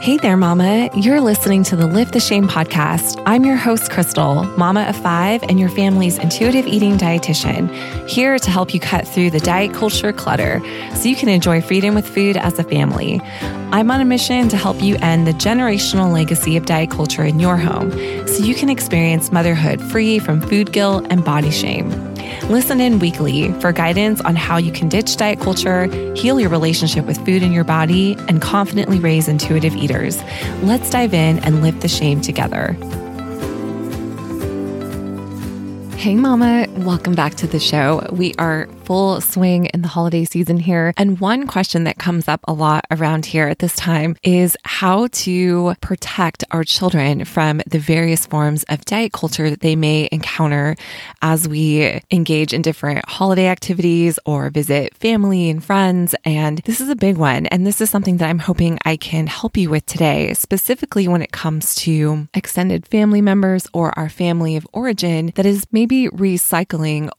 Hey there, Mama. You're listening to the Lift the Shame podcast. I'm your host, Crystal, mama of five, and your family's intuitive eating dietitian, here to help you cut through the diet culture clutter so you can enjoy freedom with food as a family. I'm on a mission to help you end the generational legacy of diet culture in your home so you can experience motherhood free from food guilt and body shame. Listen in weekly for guidance on how you can ditch diet culture, heal your relationship with food in your body, and confidently raise intuitive eaters. Let's dive in and lift the shame together. Hey, Mama, welcome back to the show. We are full swing in the holiday season here. And one question that comes up a lot around here at this time is how to protect our children from the various forms of diet culture that they may encounter as we engage in different holiday activities or visit family and friends. And this is a big one. And this is something that I'm hoping I can help you with today, specifically when it comes to extended family members or our family of origin that is maybe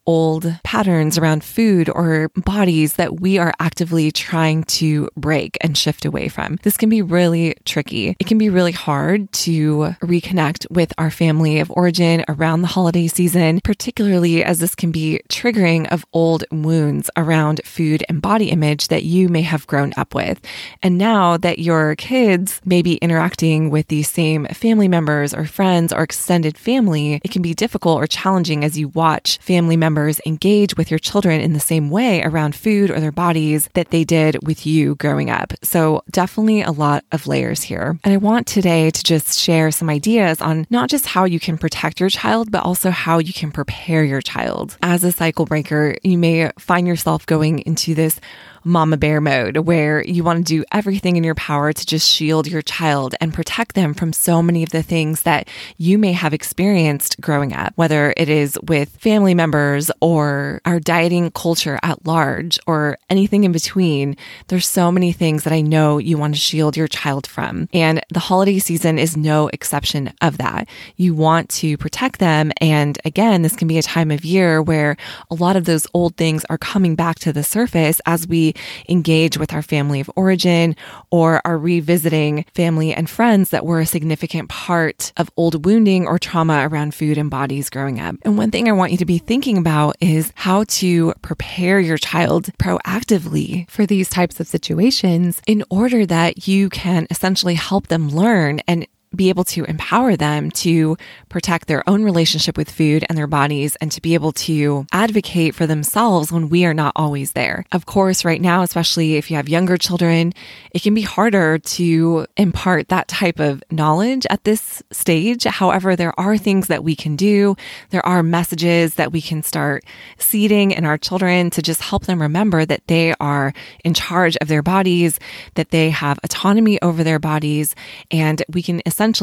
old patterns around food or bodies that we are actively trying to break and shift away from. This can be really tricky. It can be really hard to reconnect with our family of origin around the holiday season, particularly as this can be triggering of old wounds around food and body image that you may have grown up with. And now that your kids may be interacting with these same family members or friends or extended family, it can be difficult or challenging as you watch family members engage with your children in the same way around food or their bodies that they did with you growing up. So, definitely a lot of layers here. And I want today to just share some ideas on not just how you can protect your child, but also how you can prepare your child. As a cycle breaker, you may find yourself going into this mama bear mode where you want to do everything in your power to just shield your child and protect them from so many of the things that you may have experienced growing up, whether it is with family members or our dieting culture at large or anything in between. There's so many things that I know you want to shield your child from. And the holiday season is no exception of that. You want to protect them. And again, this can be a time of year where a lot of those old things are coming back to the surface as we engage with our family of origin or are revisiting family and friends that were a significant part of old wounding or trauma around food and bodies growing up. And one thing I want you to be thinking about is how to prepare your child proactively for these types of situations in order that you can essentially help them learn and be able to empower them to protect their own relationship with food and their bodies and to be able to advocate for themselves when we are not always there. Of course, right now, especially if you have younger children, it can be harder to impart that type of knowledge at this stage. However, there are things that we can do. There are messages that we can start seeding in our children to just help them remember that they are in charge of their bodies, that they have autonomy over their bodies, and we can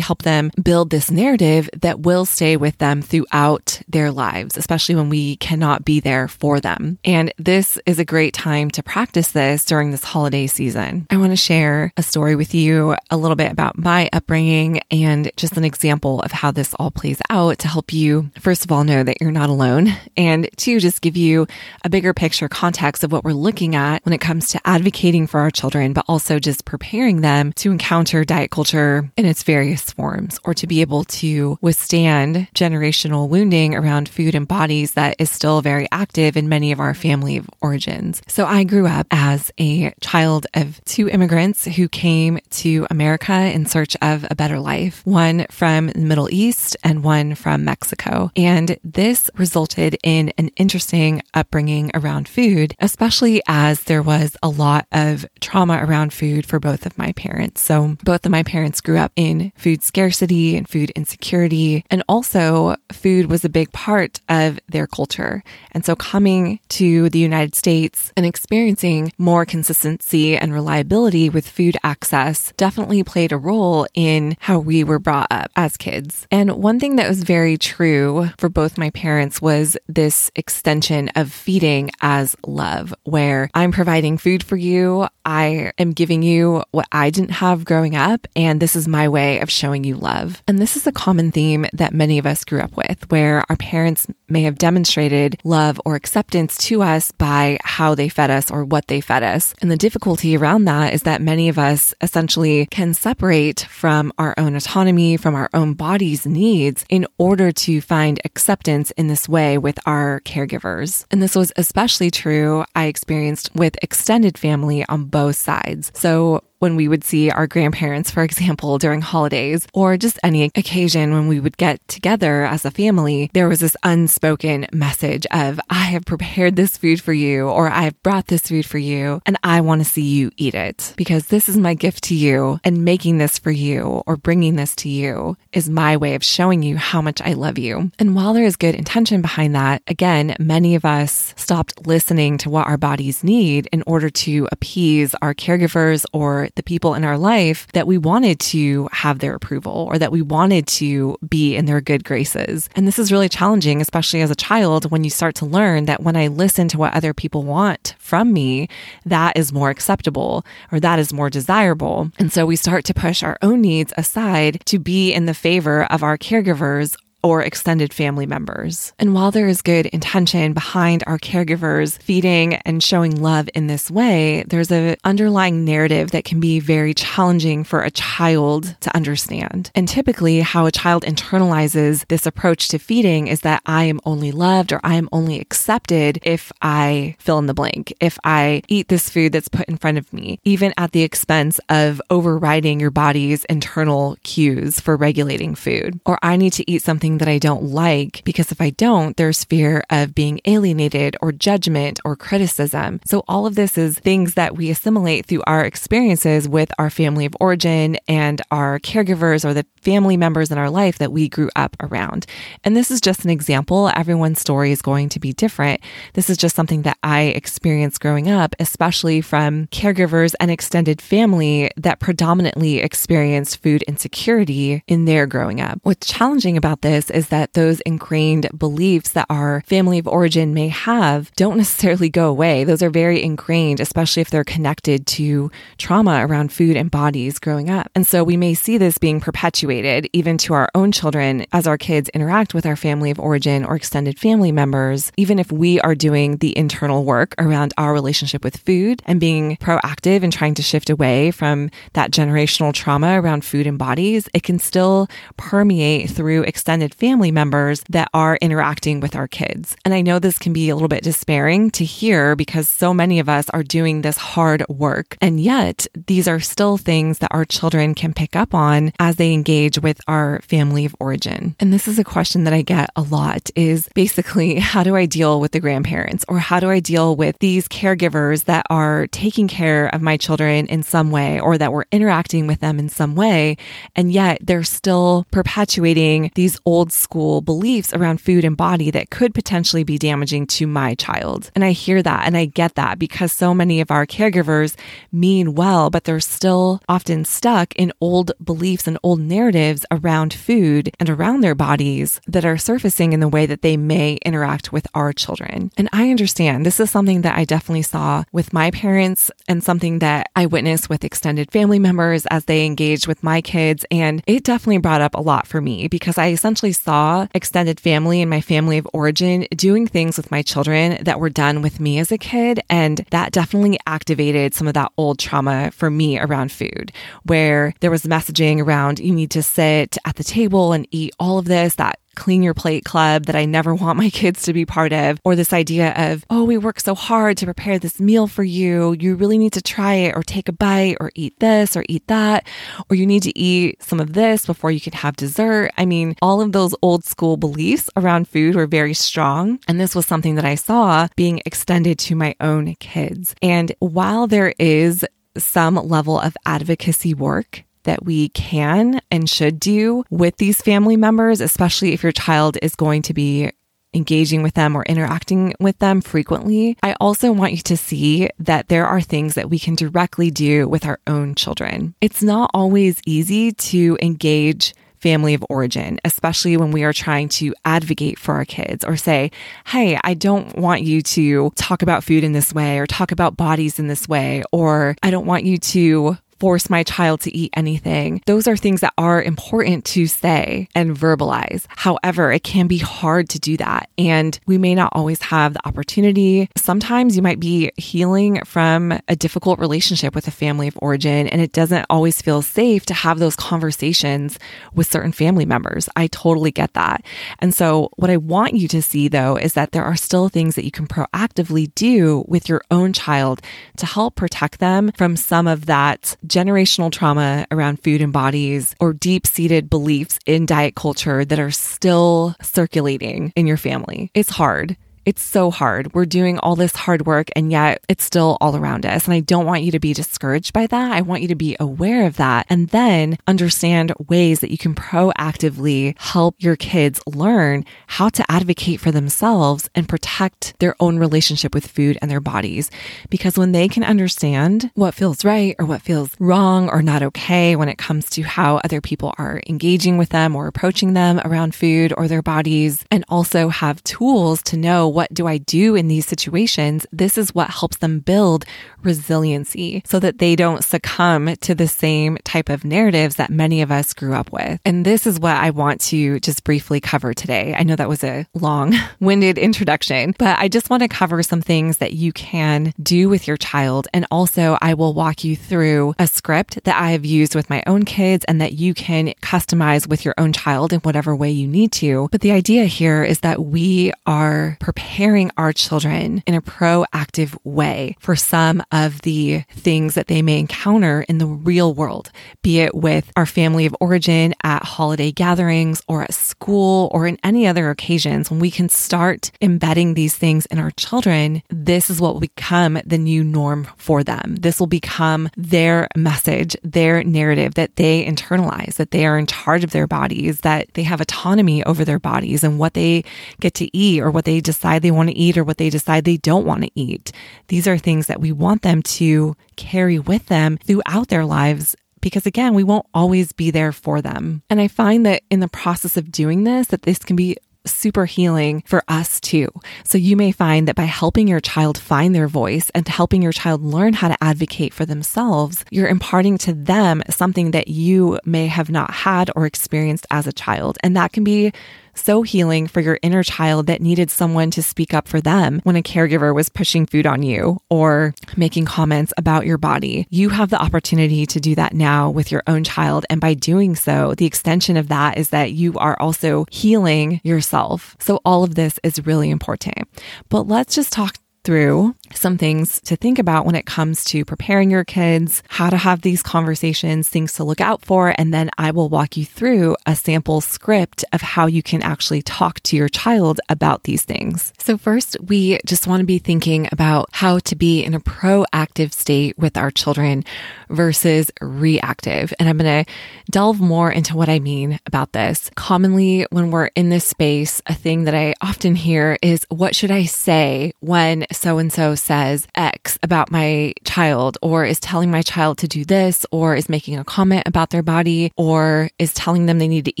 help them build this narrative that will stay with them throughout their lives, especially when we cannot be there for them. And this is a great time to practice this during this holiday season. I want to share a story with you a little bit about my upbringing and just an example of how this all plays out to help you, first of all, know that you're not alone, and two, just give you a bigger picture context of what we're looking at when it comes to advocating for our children, but also just preparing them to encounter diet culture in its various various forms or to be able to withstand generational wounding around food and bodies that is still very active in many of our family of origins. So I grew up as a child of two immigrants who came to America in search of a better life, one from the Middle East and one from Mexico. And this resulted in an interesting upbringing around food, especially as there was a lot of trauma around food for both of my parents. So both of my parents grew up in food scarcity and food insecurity. And also, food was a big part of their culture. And so, coming to the United States and experiencing more consistency and reliability with food access definitely played a role in how we were brought up as kids. And one thing that was very true for both my parents was this extension of feeding as love, where I'm providing food for you. I am giving you what I didn't have growing up. And this is my way of showing you love. And this is a common theme that many of us grew up with, where our parents may have demonstrated love or acceptance to us by how they fed us or what they fed us. And the difficulty around that is that many of us essentially can separate from our own autonomy, from our own body's needs in order to find acceptance in this way with our caregivers. And this was especially true I experienced with extended family on both sides. So when we would see our grandparents, for example, during holidays or just any occasion when we would get together as a family, there was this unspoken message of, I have prepared this food for you, or I've brought this food for you, and I want to see you eat it because this is my gift to you, and making this for you or bringing this to you is my way of showing you how much I love you. And while there is good intention behind that, again, many of us stopped listening to what our bodies need in order to appease our caregivers or the people in our life that we wanted to have their approval or that we wanted to be in their good graces. And this is really challenging, especially as a child, when you start to learn that when I listen to what other people want from me, that is more acceptable or that is more desirable. And so we start to push our own needs aside to be in the favor of our caregivers or extended family members. And while there is good intention behind our caregivers feeding and showing love in this way, there's an underlying narrative that can be very challenging for a child to understand. And typically, how a child internalizes this approach to feeding is that I am only loved or I am only accepted if I fill in the blank, if I eat this food that's put in front of me, even at the expense of overriding your body's internal cues for regulating food. Or I need to eat something something that I don't like because if I don't, there's fear of being alienated or judgment or criticism. So all of this is things that we assimilate through our experiences with our family of origin and our caregivers or the family members in our life that we grew up around. And this is just an example. Everyone's story is going to be different. This is just something that I experienced growing up, especially from caregivers and extended family that predominantly experienced food insecurity in their growing up. What's challenging about this is that those ingrained beliefs that our family of origin may have don't necessarily go away. Those are very ingrained, especially if they're connected to trauma around food and bodies growing up. And so we may see this being perpetuated even to our own children as our kids interact with our family of origin or extended family members, even if we are doing the internal work around our relationship with food and being proactive and trying to shift away from that generational trauma around food and bodies, it can still permeate through extended extended family members that are interacting with our kids. And I know this can be a little bit despairing to hear because so many of us are doing this hard work. And yet, these are still things that our children can pick up on as they engage with our family of origin. And this is a question that I get a lot is basically, how do I deal with the grandparents or how do I deal with these caregivers that are taking care of my children in some way or that we're interacting with them in some way. And yet they're still perpetuating these old school beliefs around food and body that could potentially be damaging to my child. And I hear that and I get that because so many of our caregivers mean well, but they're still often stuck in old beliefs and old narratives around food and around their bodies that are surfacing in the way that they may interact with our children. And I understand this is something that I definitely saw with my parents and something that I witnessed with extended family members as they engaged with my kids. And it definitely brought up a lot for me because I essentially essentially saw extended family and my family of origin doing things with my children that were done with me as a kid. And that definitely activated some of that old trauma for me around food, where there was messaging around you need to sit at the table and eat all of this, that clean your plate club that I never want my kids to be part of, or this idea of, oh, we work so hard to prepare this meal for you. You really need to try it or take a bite or eat this or eat that, or you need to eat some of this before you can have dessert. I mean, all of those old school beliefs around food were very strong. And this was something that I saw being extended to my own kids. And while there is some level of advocacy work that we can and should do with these family members, especially if your child is going to be engaging with them or interacting with them frequently, I also want you to see that there are things that we can directly do with our own children. It's not always easy to engage family of origin, especially when we are trying to advocate for our kids or say, Hey, I don't want you to talk about food in this way or talk about bodies in this way, or I don't want you to force my child to eat anything. Those are things that are important to say and verbalize. However, it can be hard to do that. And we may not always have the opportunity. Sometimes you might be healing from a difficult relationship with a family of origin, and it doesn't always feel safe to have those conversations with certain family members. I totally get that. And so, what I want you to see though is that there are still things that you can proactively do with your own child to help protect them from some of that generational trauma around food and bodies or deep seated beliefs in diet culture that are still circulating in your family. It's hard. It's so hard. We're doing all this hard work and yet it's still all around us. And I don't want you to be discouraged by that. I want you to be aware of that and then understand ways that you can proactively help your kids learn how to advocate for themselves and protect their own relationship with food and their bodies. Because when they can understand what feels right or what feels wrong or not okay when it comes to how other people are engaging with them or approaching them around food or their bodies, and also have tools to know what do I do in these situations? This is what helps them build resiliency so that they don't succumb to the same type of narratives that many of us grew up with. And this is what I want to just briefly cover today. I know that was a long winded introduction, but I just want to cover some things that you can do with your child. And also, I will walk you through a script that I have used with my own kids and that you can customize with your own child in whatever way you need to. But the idea here is that we are preparing our children in a proactive way for some of the things that they may encounter in the real world, be it with our family of origin at holiday gatherings or at school or in any other occasions. When we can start embedding these things in our children, this is what will become the new norm for them. This will become their message, their narrative that they internalize, that they are in charge of their bodies, that they have autonomy over their bodies and what they get to eat or what they just decide they want to eat or what they decide they don't want to eat. These are things that we want them to carry with them throughout their lives because again, we won't always be there for them. And I find that in the process of doing this, that this can be super healing for us too. So you may find that by helping your child find their voice and helping your child learn how to advocate for themselves, you're imparting to them something that you may have not had or experienced as a child. And that can be so healing for your inner child that needed someone to speak up for them when a caregiver was pushing food on you or making comments about your body. You have the opportunity to do that now with your own child. And by doing so, the extension of that is that you are also healing yourself. So all of this is really important. But let's just talk through some things to think about when it comes to preparing your kids, how to have these conversations, things to look out for, and then I will walk you through a sample script of how you can actually talk to your child about these things. So, first, we just want to be thinking about how to be in a proactive state with our children versus reactive. And I'm going to delve more into what I mean about this. Commonly, when we're in this space, a thing that I often hear is, What should I say when so and so says X about my child, or is telling my child to do this, or is making a comment about their body, or is telling them they need to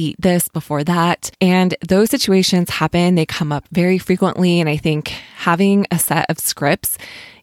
eat this before that. And those situations happen, they come up very frequently. And I think having a set of scripts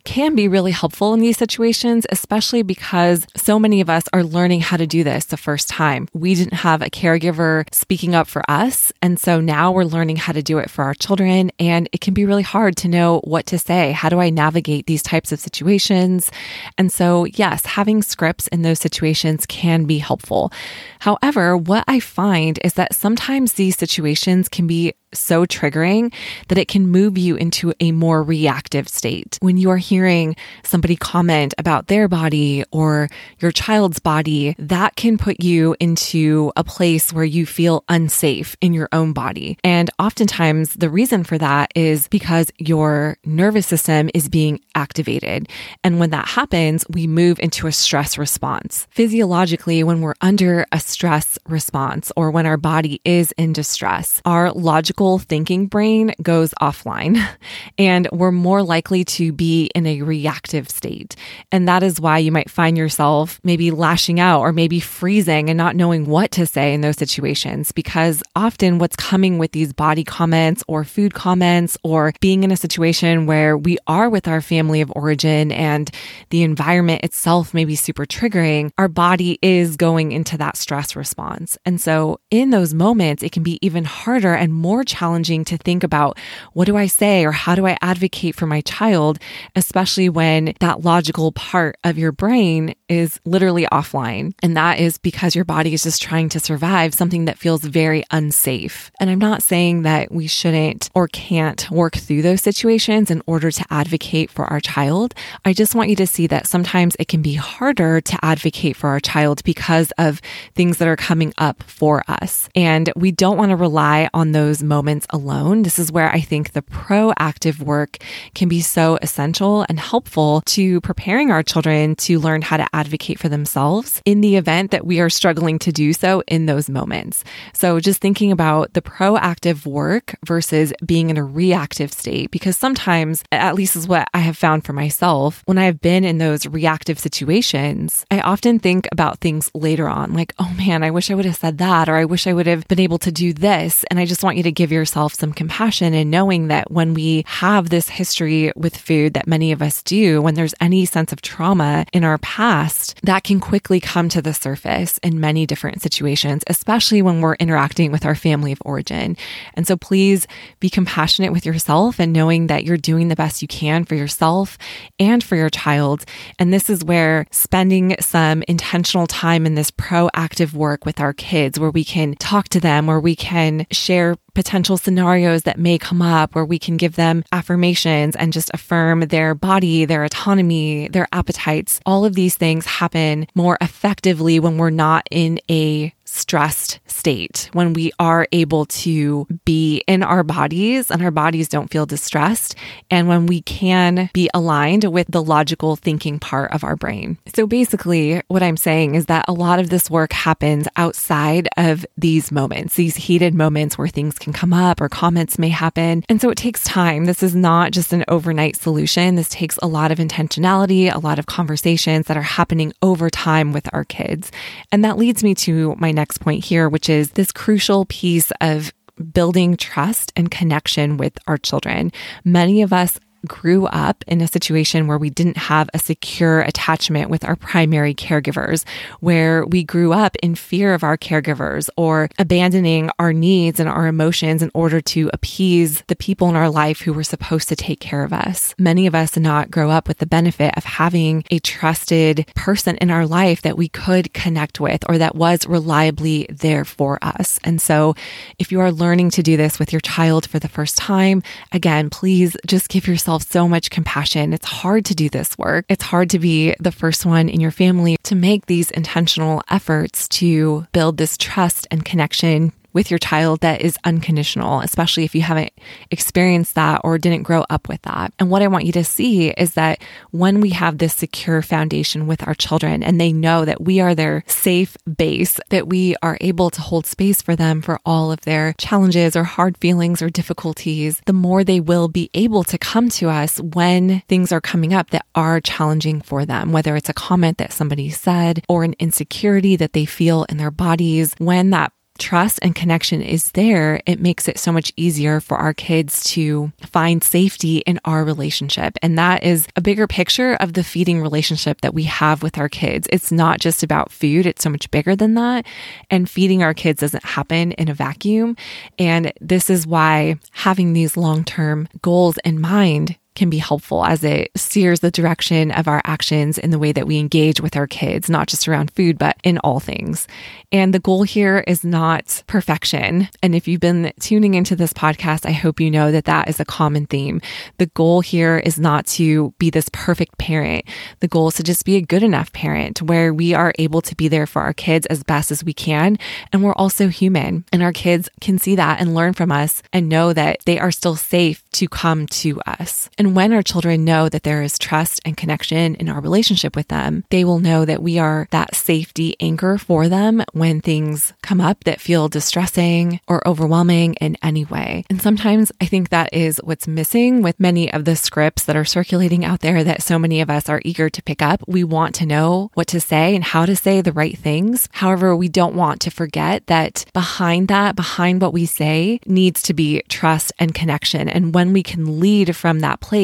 can be really helpful in these situations, especially because so many of us are learning how to do this the first time. We didn't have a caregiver speaking up for us. And so now we're learning how to do it for our children. And it can be really hard to know what to say. How do I navigate these types of situations? And so, yes, having scripts in those situations can be helpful. However, what I find is that sometimes these situations can be so triggering that it can move you into a more reactive state. When you are hearing somebody comment about their body or your child's body, that can put you into a place where you feel unsafe in your own body. And oftentimes the reason for that is because your nervous system is being activated. And when that happens, we move into a stress response. Physiologically, when we're under a stress response or when our body is in distress, our logical logical thinking brain goes offline and we're more likely to be in a reactive state. And that is why you might find yourself maybe lashing out or maybe freezing and not knowing what to say in those situations because often what's coming with these body comments or food comments or being in a situation where we are with our family of origin and the environment itself may be super triggering, our body is going into that stress response. And so in those moments, it can be even harder and more challenging to think about what do I say or how do I advocate for my child, especially when that logical part of your brain is literally offline. And that is because your body is just trying to survive something that feels very unsafe. And I'm not saying that we shouldn't or can't work through those situations in order to advocate for our child. I just want you to see that sometimes it can be harder to advocate for our child because of things that are coming up for us. And we don't want to rely on those moments alone. This is where I think the proactive work can be so essential and helpful to preparing our children to learn how to advocate for themselves in the event that we are struggling to do so in those moments. So just thinking about the proactive work versus being in a reactive state, because sometimes, at least is what I have found for myself, when I have been in those reactive situations, I often think about things later on, like, oh man, I wish I would have said that, or I wish I would have been able to do this. And I just want you to give yourself some compassion and knowing that when we have this history with food that many of us do, when there's any sense of trauma in our past, that can quickly come to the surface in many different situations, especially when we're interacting with our family of origin. And so please be compassionate with yourself and knowing that you're doing the best you can for yourself and for your child. And this is where spending some intentional time in this proactive work with our kids, where we can talk to them, where we can share potential scenarios that may come up where we can give them affirmations and just affirm their body, their autonomy, their appetites. All of these things happen more effectively when we're not in a stressed state, when we are able to be in our bodies and our bodies don't feel distressed, and when we can be aligned with the logical thinking part of our brain. So basically, what I'm saying is that a lot of this work happens outside of these moments, these heated moments where things can come up or comments may happen. And so it takes time. This is not just an overnight solution. This takes a lot of intentionality, a lot of conversations that are happening over time with our kids. And that leads me to my next point here, which is this crucial piece of building trust and connection with our children. Many of us grew up in a situation where we didn't have a secure attachment with our primary caregivers, where we grew up in fear of our caregivers or abandoning our needs and our emotions in order to appease the people in our life who were supposed to take care of us. Many of us not grow up with the benefit of having a trusted person in our life that we could connect with or that was reliably there for us. And so if you are learning to do this with your child for the first time, again, please just give yourself yourself so much compassion. It's hard to do this work. It's hard to be the first one in your family to make these intentional efforts to build this trust and connection with your child that is unconditional, especially if you haven't experienced that or didn't grow up with that. And what I want you to see is that when we have this secure foundation with our children and they know that we are their safe base, that we are able to hold space for them for all of their challenges or hard feelings or difficulties, the more they will be able to come to us when things are coming up that are challenging for them, whether it's a comment that somebody said or an insecurity that they feel in their bodies. When that trust and connection is there, it makes it so much easier for our kids to find safety in our relationship. And that is a bigger picture of the feeding relationship that we have with our kids. It's not just about food, it's so much bigger than that. And feeding our kids doesn't happen in a vacuum. And this is why having these long term goals in mind can be helpful as it steers the direction of our actions in the way that we engage with our kids, not just around food, but in all things. And the goal here is not perfection. And if you've been tuning into this podcast, I hope you know that that is a common theme. The goal here is not to be this perfect parent. The goal is to just be a good enough parent where we are able to be there for our kids as best as we can. And we're also human and our kids can see that and learn from us and know that they are still safe to come to us. And And when our children know that there is trust and connection in our relationship with them, they will know that we are that safety anchor for them when things come up that feel distressing or overwhelming in any way. And sometimes I think that is what's missing with many of the scripts that are circulating out there that so many of us are eager to pick up. We want to know what to say and how to say the right things. However, we don't want to forget that behind that, behind what we say, needs to be trust and connection. And when we can lead from that place,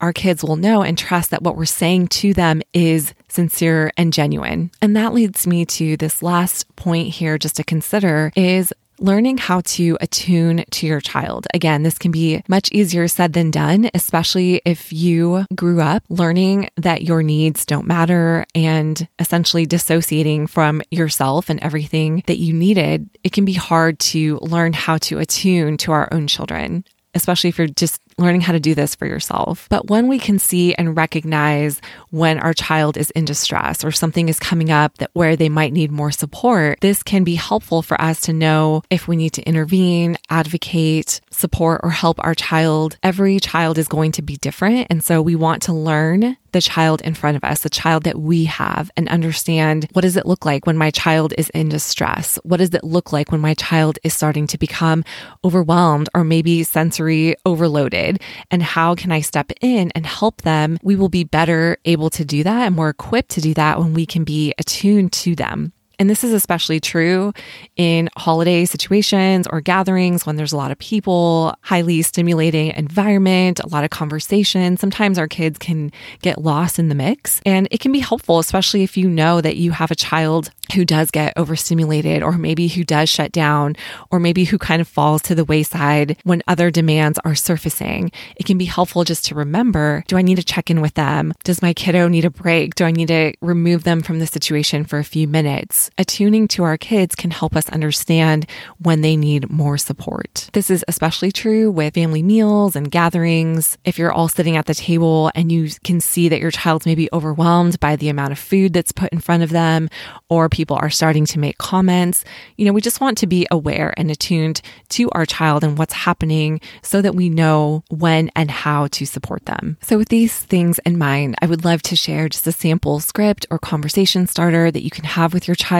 our kids will know and trust that what we're saying to them is sincere and genuine. And that leads me to this last point here just to consider is learning how to attune to your child. Again, this can be much easier said than done, especially if you grew up learning that your needs don't matter and essentially dissociating from yourself and everything that you needed. It can be hard to learn how to attune to our own children especially if you're just learning how to do this for yourself. But when we can see and recognize when our child is in distress or something is coming up that where they might need more support, this can be helpful for us to know if we need to intervene, advocate, support, or help our child. Every child is going to be different. And so we want to learn the child in front of us, the child that we have, and understand what does it look like when my child is in distress? What does it look like when my child is starting to become overwhelmed or maybe sensory overloaded? And how can I step in and help them? We will be better able to do that and more equipped to do that when we can be attuned to them. And this is especially true in holiday situations or gatherings when there's a lot of people, highly stimulating environment, a lot of conversation. Sometimes our kids can get lost in the mix. And it can be helpful, especially if you know that you have a child who does get overstimulated or maybe who does shut down or maybe who kind of falls to the wayside when other demands are surfacing. It can be helpful just to remember, do I need to check in with them? Does my kiddo need a break? Do I need to remove them from the situation for a few minutes? Attuning to our kids can help us understand when they need more support. This is especially true with family meals and gatherings. If you're all sitting at the table and you can see that your child's maybe overwhelmed by the amount of food that's put in front of them or people are starting to make comments. You know, we just want to be aware and attuned to our child and what's happening so that we know when and how to support them. So, with these things in mind, I would love to share just a sample script or conversation starter that you can have with your child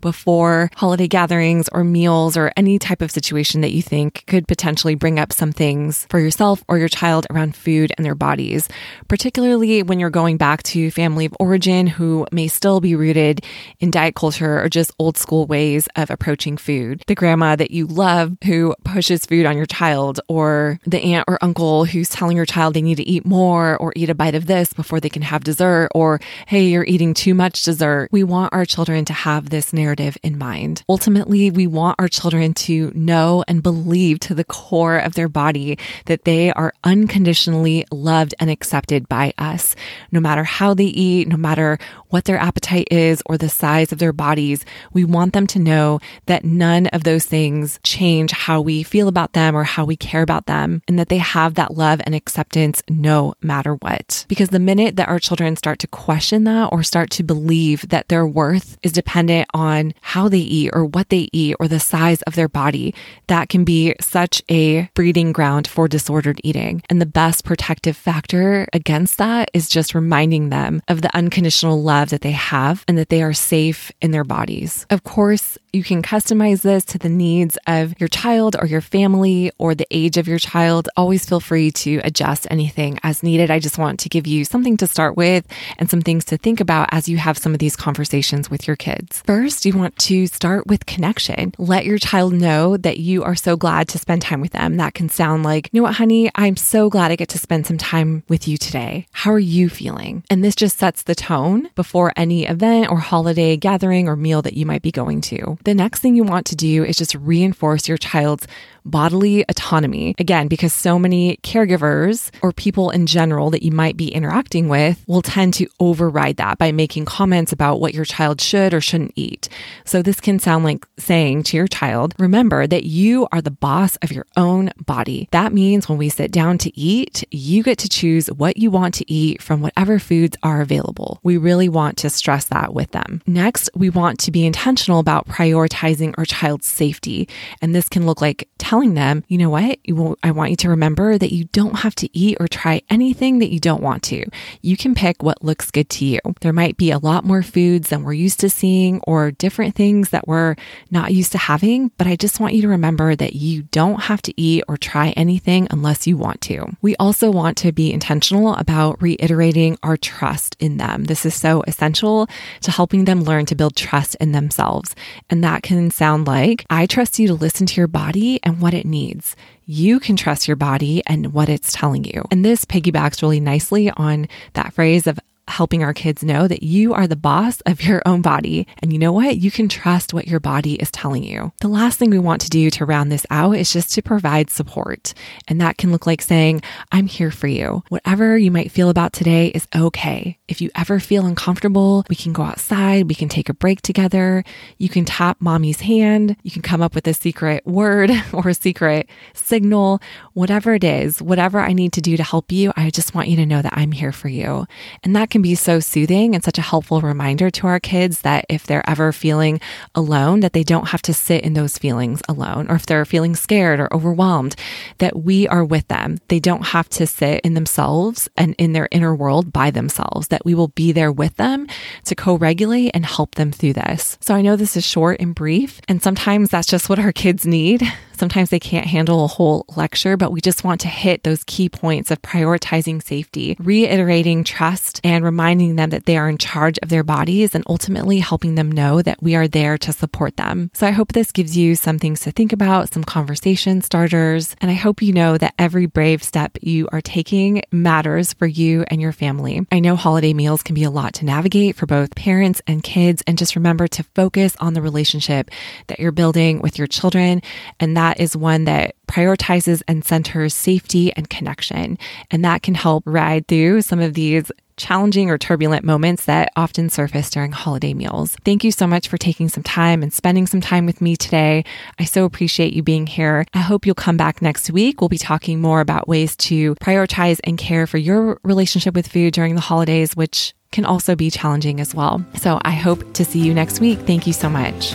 before holiday gatherings or meals or any type of situation that you think could potentially bring up some things for yourself or your child around food and their bodies, particularly when you're going back to family of origin who may still be rooted in diet diet culture or just old school ways of approaching food. The grandma that you love who pushes food on your child, or the aunt or uncle who's telling your child they need to eat more or eat a bite of this before they can have dessert, or hey, you're eating too much dessert. We want our children to have this narrative in mind. Ultimately, we want our children to know and believe to the core of their body that they are unconditionally loved and accepted by us, no matter how they eat, no matter what their appetite is or the size of their bodies, we want them to know that none of those things change how we feel about them or how we care about them, and that they have that love and acceptance no matter what. Because the minute that our children start to question that or start to believe that their worth is dependent on how they eat or what they eat or the size of their body, that can be such a breeding ground for disordered eating. And the best protective factor against that is just reminding them of the unconditional love that they have and that they are safe in their bodies. Of course, you can customize this to the needs of your child or your family or the age of your child. Always feel free to adjust anything as needed. I just want to give you something to start with and some things to think about as you have some of these conversations with your kids. First, you want to start with connection. Let your child know that you are so glad to spend time with them. That can sound like, you know what, honey, I'm so glad I get to spend some time with you today. How are you feeling? And this just sets the tone before any event or holiday gathering or meal that you might be going to. The next thing you want to do is just reinforce your child's bodily autonomy. Again, because so many caregivers or people in general that you might be interacting with will tend to override that by making comments about what your child should or shouldn't eat. So this can sound like saying to your child, remember that you are the boss of your own body. That means when we sit down to eat, you get to choose what you want to eat from whatever foods are available. We really want to stress that with them. Next, we want to be intentional about prioritizing our child's safety. And this can look like telling them, you know what, I want you to remember that you don't have to eat or try anything that you don't want to. You can pick what looks good to you. There might be a lot more foods than we're used to seeing or different things that we're not used to having, but I just want you to remember that you don't have to eat or try anything unless you want to. We also want to be intentional about reiterating our trust in them. This is so essential to helping them learn to build trust in themselves. And that can sound like, I trust you to listen to your body and what it needs you can trust your body and what it's telling you. And this piggybacks really nicely on that phrase of helping our kids know that you are the boss of your own body. And you know what? You can trust what your body is telling you. The last thing we want to do to round this out is just to provide support. And that can look like saying, I'm here for you. Whatever you might feel about today is okay. If you ever feel uncomfortable, we can go outside, we can take a break together. You can tap mommy's hand. You can come up with a secret word or a secret signal, whatever it is, whatever I need to do to help you. I just want you to know that I'm here for you. And that can be so soothing and such a helpful reminder to our kids that if they're ever feeling alone, that they don't have to sit in those feelings alone, or if they're feeling scared or overwhelmed, that we are with them. They don't have to sit in themselves and in their inner world by themselves, that we will be there with them to co regulate and help them through this. So I know this is short and brief, and sometimes that's just what our kids need. Sometimes they can't handle a whole lecture, but we just want to hit those key points of prioritizing safety, reiterating trust, and reminding them that they are in charge of their bodies and ultimately helping them know that we are there to support them. So I hope this gives you some things to think about, some conversation starters, and I hope you know that every brave step you are taking matters for you and your family. I know holiday meals can be a lot to navigate for both parents and kids, and just remember to focus on the relationship that you're building with your children and that that is one that prioritizes and centers safety and connection. And that can help ride through some of these challenging or turbulent moments that often surface during holiday meals. Thank you so much for taking some time and spending some time with me today. I so appreciate you being here. I hope you'll come back next week. We'll be talking more about ways to prioritize and care for your relationship with food during the holidays, which can also be challenging as well. So I hope to see you next week. Thank you so much.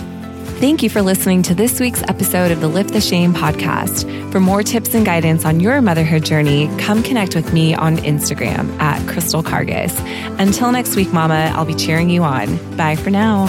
Thank you for listening to this week's episode of the Lift the Shame podcast. For more tips and guidance on your motherhood journey, come connect with me on Instagram at Crystal Karges. Until next week, Mama, I'll be cheering you on. Bye for now.